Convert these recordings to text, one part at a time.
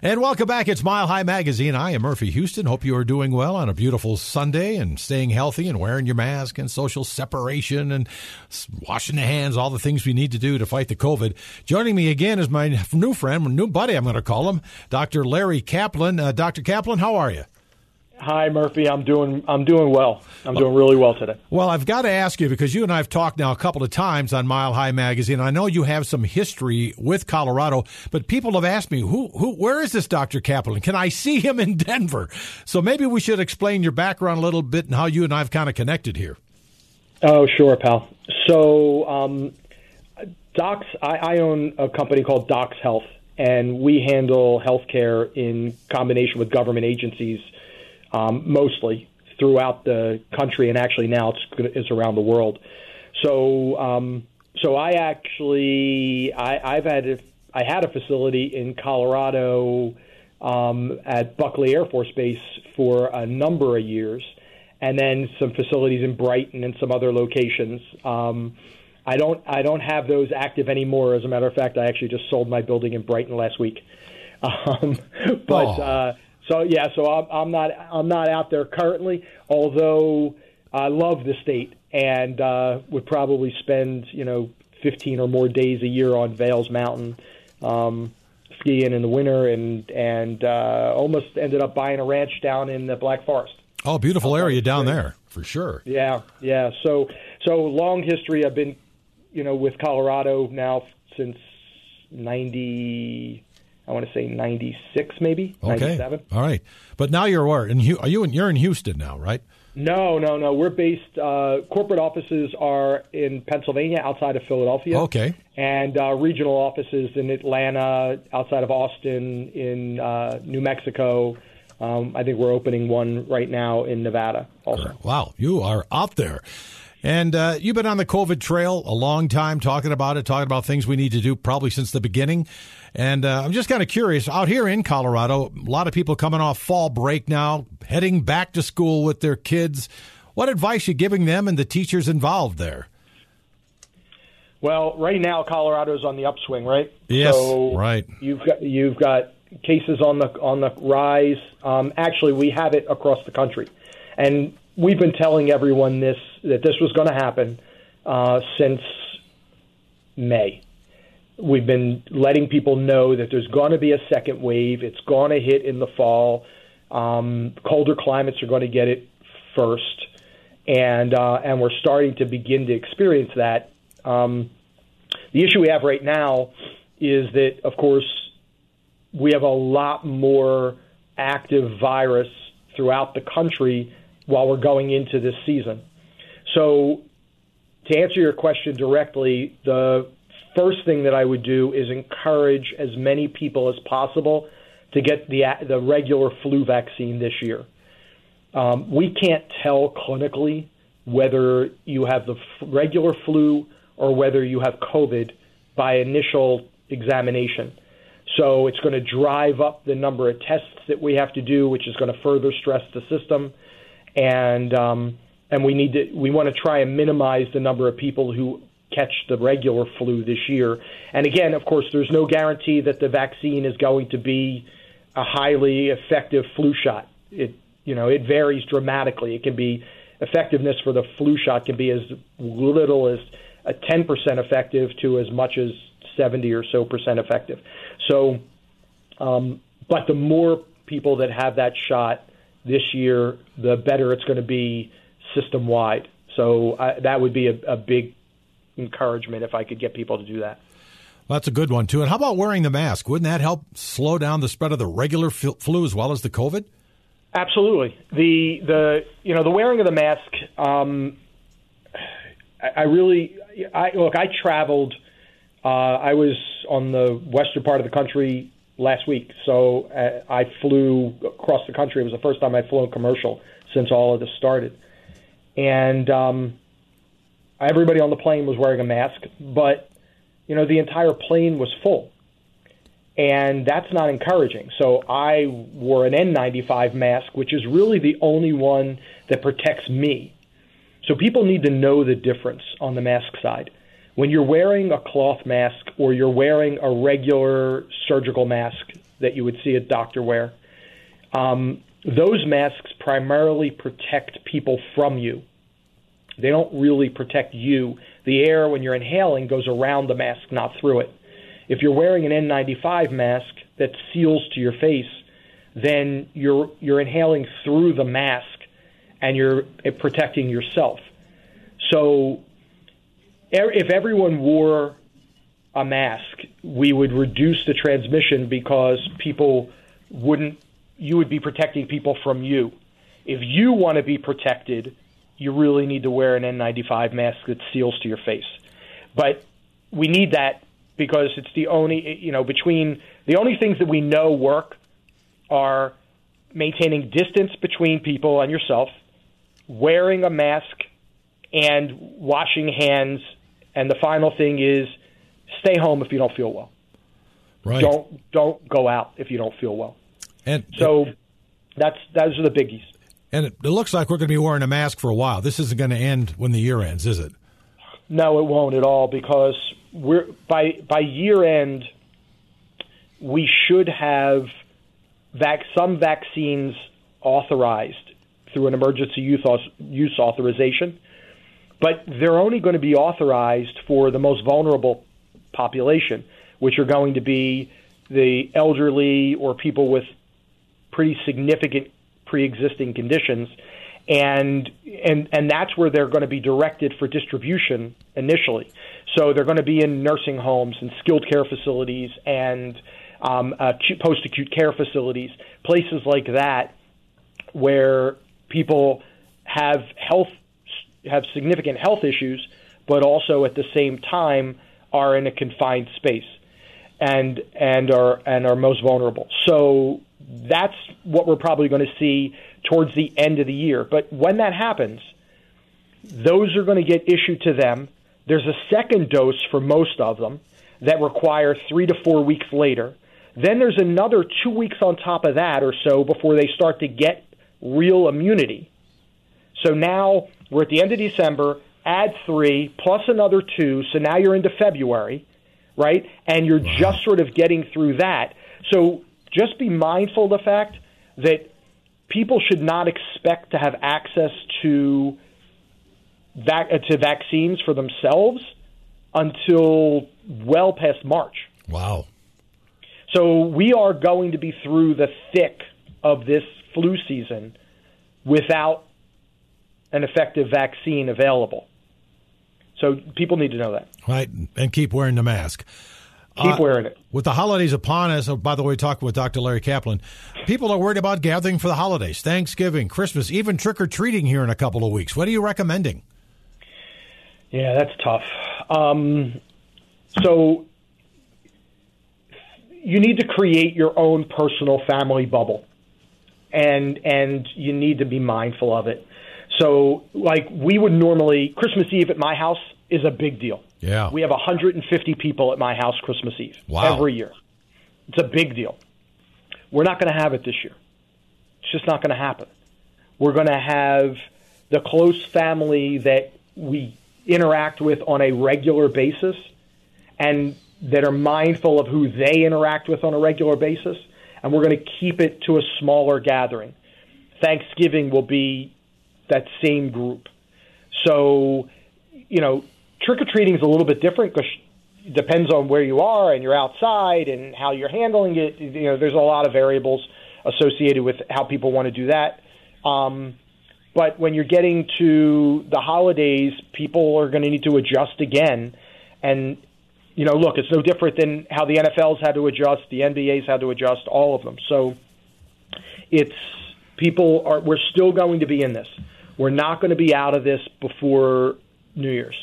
And welcome back. It's Mile High Magazine. I am Murphy Houston. Hope you are doing well on a beautiful Sunday and staying healthy and wearing your mask and social separation and washing the hands, all the things we need to do to fight the COVID. Joining me again is my new friend, new buddy, I'm going to call him, Dr. Larry Kaplan. Uh, Dr. Kaplan, how are you? Hi, Murphy. I'm doing I'm doing well. I'm doing really well today. Well, I've got to ask you because you and I have talked now a couple of times on Mile High Magazine. I know you have some history with Colorado, but people have asked me who who where is this Dr. Kaplan? Can I see him in Denver? So maybe we should explain your background a little bit and how you and I have kind of connected here. Oh, sure, pal. So, um, Docs, I, I own a company called Docs Health, and we handle healthcare in combination with government agencies um, mostly throughout the country, and actually now it's it's around the world. So um, so I actually I, I've had a, I had a facility in Colorado um, at Buckley Air Force Base for a number of years, and then some facilities in Brighton and some other locations. Um, I don't I don't have those active anymore. As a matter of fact, I actually just sold my building in Brighton last week. Um, but oh. uh, so yeah, so I'm, I'm not I'm not out there currently. Although I love the state and uh, would probably spend you know 15 or more days a year on Vails Mountain. Um, skiing in the winter and and uh, almost ended up buying a ranch down in the Black Forest. Oh, beautiful area down there for sure. Yeah, yeah. So so long history. I've been you know with Colorado now since ninety I want to say 96, maybe okay. 97. All right, but now you're where? In are you? In, you're in Houston now, right? No, no, no. We're based. Uh, corporate offices are in Pennsylvania, outside of Philadelphia. Okay. And uh, regional offices in Atlanta, outside of Austin, in uh, New Mexico. Um, I think we're opening one right now in Nevada. Also. Wow, you are out there. And uh, you've been on the COVID trail a long time, talking about it, talking about things we need to do, probably since the beginning. And uh, I'm just kind of curious out here in Colorado, a lot of people coming off fall break now, heading back to school with their kids. What advice are you giving them and the teachers involved there? Well, right now Colorado's on the upswing, right? Yes, so right. You've got you've got cases on the on the rise. Um, actually, we have it across the country, and we've been telling everyone this that this was going to happen uh, since May. We've been letting people know that there's going to be a second wave. It's going to hit in the fall. Um, colder climates are going to get it first, and uh, and we're starting to begin to experience that. Um, the issue we have right now is that, of course, we have a lot more active virus throughout the country while we're going into this season. So, to answer your question directly, the first thing that I would do is encourage as many people as possible to get the the regular flu vaccine this year. Um, we can't tell clinically whether you have the regular flu or whether you have COVID by initial examination. So it's going to drive up the number of tests that we have to do, which is going to further stress the system and um, and we need to we want to try and minimize the number of people who catch the regular flu this year. And again, of course, there's no guarantee that the vaccine is going to be a highly effective flu shot. It you know it varies dramatically. It can be effectiveness for the flu shot can be as little as a 10% effective to as much as 70 or so percent effective. So, um, but the more people that have that shot, this year, the better it's going to be system wide. So I, that would be a, a big encouragement if I could get people to do that. Well, that's a good one too. And how about wearing the mask? Wouldn't that help slow down the spread of the regular flu as well as the COVID? Absolutely. The the you know the wearing of the mask. Um, I, I really I look. I traveled. Uh, I was on the western part of the country last week. So uh, I flew across the country. It was the first time I'd flown commercial since all of this started. And um, everybody on the plane was wearing a mask, but you know the entire plane was full, and that's not encouraging. So I wore an N95 mask, which is really the only one that protects me. So people need to know the difference on the mask side when you're wearing a cloth mask or you're wearing a regular surgical mask that you would see a doctor wear. Um, those masks primarily protect people from you. They don't really protect you. The air, when you're inhaling, goes around the mask, not through it. If you're wearing an N95 mask that seals to your face, then you're you're inhaling through the mask and you're protecting yourself. So if everyone wore a mask, we would reduce the transmission because people wouldn't you would be protecting people from you. If you want to be protected, you really need to wear an N95 mask that seals to your face. But we need that because it's the only you know between the only things that we know work are maintaining distance between people and yourself, wearing a mask, and washing hands. And the final thing is stay home if you don't feel well. Right. Don't don't go out if you don't feel well. And so that's those are the biggies. And it, it looks like we're going to be wearing a mask for a while. This isn't going to end when the year ends, is it? No, it won't at all because we're by by year end we should have vac- some vaccines authorized through an emergency use, use authorization, but they're only going to be authorized for the most vulnerable population, which are going to be the elderly or people with pretty significant pre-existing conditions and and and that's where they're going to be directed for distribution initially. So they're going to be in nursing homes and skilled care facilities and um, uh, post-acute care facilities, places like that, where people have health have significant health issues, but also at the same time are in a confined space and and are and are most vulnerable. So that's what we're probably going to see towards the end of the year. But when that happens, those are going to get issued to them. There's a second dose for most of them that require three to four weeks later. Then there's another two weeks on top of that or so before they start to get real immunity. So now we're at the end of December, add three plus another two, so now you're into February, right? And you're wow. just sort of getting through that. So just be mindful of the fact that people should not expect to have access to vac- uh, to vaccines for themselves until well past March. Wow. So we are going to be through the thick of this flu season without an effective vaccine available. So people need to know that. Right, and keep wearing the mask. Keep uh, wearing it. With the holidays upon us, oh, by the way, talking with Dr. Larry Kaplan, people are worried about gathering for the holidays, Thanksgiving, Christmas, even trick or treating here in a couple of weeks. What are you recommending? Yeah, that's tough. Um, so you need to create your own personal family bubble, and and you need to be mindful of it. So, like we would normally Christmas Eve at my house is a big deal. Yeah, we have 150 people at my house Christmas Eve wow. every year. It's a big deal. We're not going to have it this year. It's just not going to happen. We're going to have the close family that we interact with on a regular basis and that are mindful of who they interact with on a regular basis, and we're going to keep it to a smaller gathering. Thanksgiving will be that same group. So, you know, trick or treating is a little bit different because it depends on where you are and you're outside and how you're handling it. You know, there's a lot of variables associated with how people want to do that. Um, but when you're getting to the holidays, people are going to need to adjust again. And you know, look, it's no different than how the NFL's had to adjust, the NBA's had to adjust, all of them. So it's people are we're still going to be in this. We're not going to be out of this before New Year's.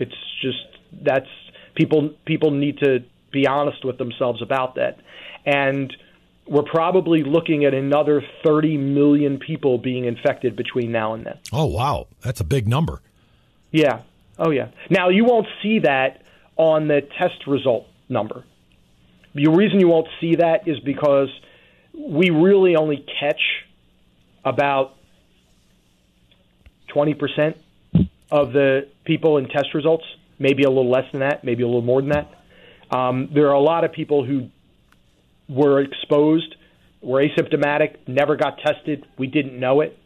It's just that's people people need to be honest with themselves about that. And we're probably looking at another 30 million people being infected between now and then. Oh wow, that's a big number. Yeah. Oh yeah. Now you won't see that on the test result number. The reason you won't see that is because we really only catch about 20% of the people in test results, maybe a little less than that, maybe a little more than that. Um, there are a lot of people who were exposed, were asymptomatic, never got tested. We didn't know it.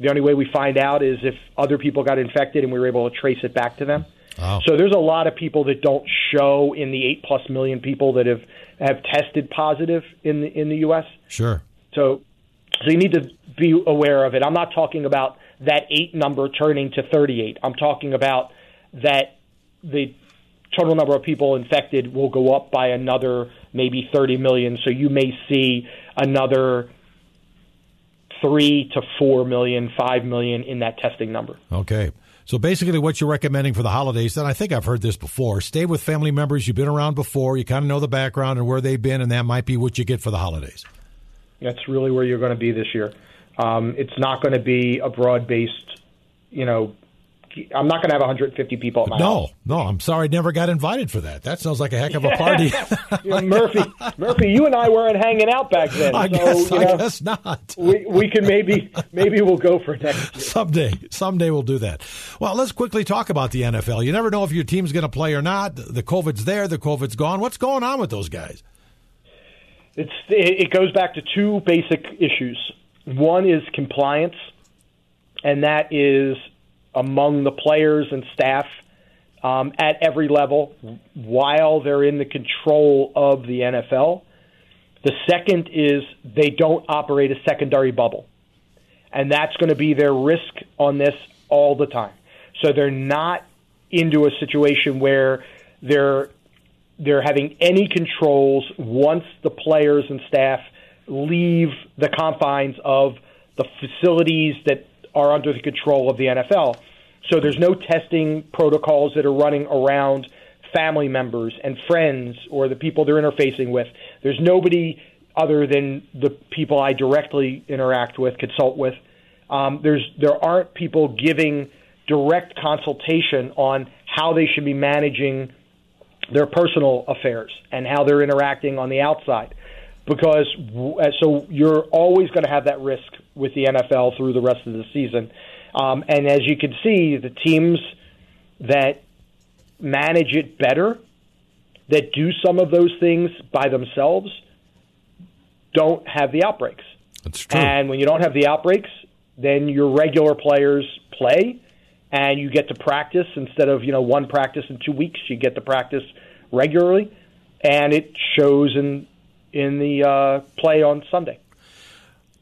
The only way we find out is if other people got infected and we were able to trace it back to them. Oh. So there's a lot of people that don't show in the eight plus million people that have have tested positive in the in the U.S. Sure. So, so you need to be aware of it. I'm not talking about that eight number turning to 38. I'm talking about that the total number of people infected will go up by another maybe 30 million. So you may see another three to four million, five million in that testing number. Okay. So basically, what you're recommending for the holidays, and I think I've heard this before, stay with family members you've been around before, you kind of know the background and where they've been, and that might be what you get for the holidays. That's really where you're going to be this year. Um, it's not going to be a broad based, you know, I'm not going to have 150 people at my no, house. No, I'm sorry, I never got invited for that. That sounds like a heck of a party. Murphy, Murphy, you and I weren't hanging out back then. I so, guess, you I guess not. we we can maybe maybe we'll go for next year. Someday, someday we'll do that. Well, let's quickly talk about the NFL. You never know if your team's going to play or not. The COVID's there, the COVID's gone. What's going on with those guys? It's it goes back to two basic issues. One is compliance, and that is among the players and staff um, at every level while they're in the control of the NFL. The second is they don't operate a secondary bubble. And that's going to be their risk on this all the time. So they're not into a situation where they're they're having any controls once the players and staff leave the confines of the facilities that are under the control of the NFL. So there's no testing protocols that are running around family members and friends or the people they're interfacing with. There's nobody other than the people I directly interact with, consult with. Um, there's there aren't people giving direct consultation on how they should be managing their personal affairs and how they're interacting on the outside because so you're always going to have that risk with the NFL through the rest of the season. Um, and as you can see, the teams that manage it better, that do some of those things by themselves, don't have the outbreaks. That's true. And when you don't have the outbreaks, then your regular players play and you get to practice instead of, you know, one practice in 2 weeks, you get to practice regularly and it shows in in the uh, play on Sunday.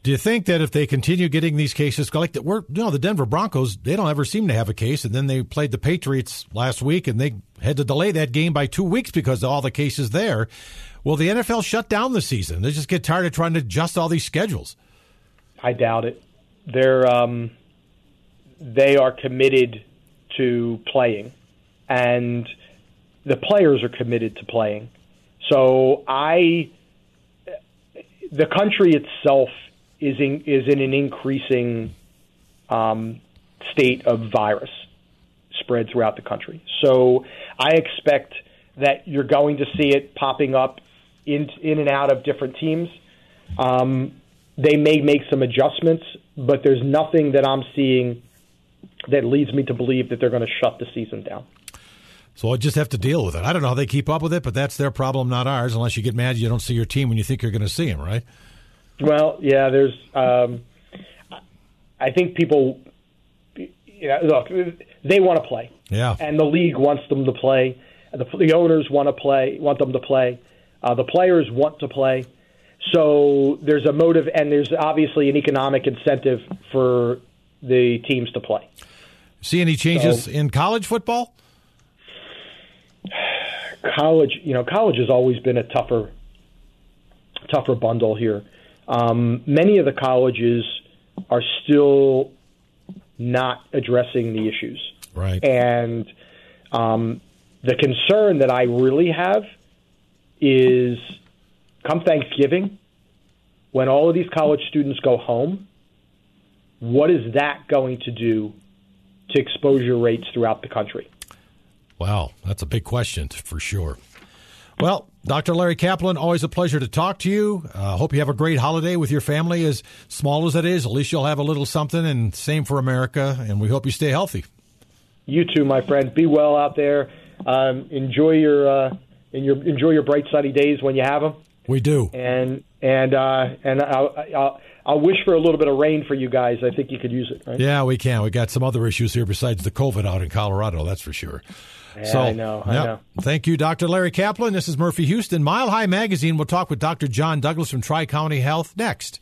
Do you think that if they continue getting these cases, like that, we're you know the Denver Broncos, they don't ever seem to have a case, and then they played the Patriots last week, and they had to delay that game by two weeks because of all the cases there. Will the NFL shut down the season? They just get tired of trying to adjust all these schedules. I doubt it. They're um, they are committed to playing, and the players are committed to playing. So I, the country itself is in, is in an increasing um, state of virus spread throughout the country. So I expect that you're going to see it popping up in in and out of different teams. Um, they may make some adjustments, but there's nothing that I'm seeing that leads me to believe that they're going to shut the season down. So I just have to deal with it. I don't know how they keep up with it, but that's their problem, not ours. Unless you get mad, you don't see your team when you think you're going to see them, right? Well, yeah, there's. Um, I think people, you know, look, they want to play. Yeah. And the league wants them to play. The, the owners want to play, want them to play. Uh, the players want to play. So there's a motive, and there's obviously an economic incentive for the teams to play. See any changes So- in college football? College, you know, college has always been a tougher, tougher bundle here. Um, many of the colleges are still not addressing the issues, Right. and um, the concern that I really have is come Thanksgiving, when all of these college students go home, what is that going to do to exposure rates throughout the country? Wow, that's a big question for sure. Well, Dr. Larry Kaplan, always a pleasure to talk to you. Uh, hope you have a great holiday with your family, as small as it is. At least you'll have a little something, and same for America. And we hope you stay healthy. You too, my friend. Be well out there. Um, enjoy your uh, and your enjoy your bright sunny days when you have them. We do. And and uh, and I'll, I'll I'll wish for a little bit of rain for you guys. I think you could use it. Right? Yeah, we can. We got some other issues here besides the COVID out in Colorado. That's for sure. Yeah, so, I know. I know. Thank you, Dr. Larry Kaplan. This is Murphy Houston. Mile High Magazine. We'll talk with Dr. John Douglas from Tri County Health next.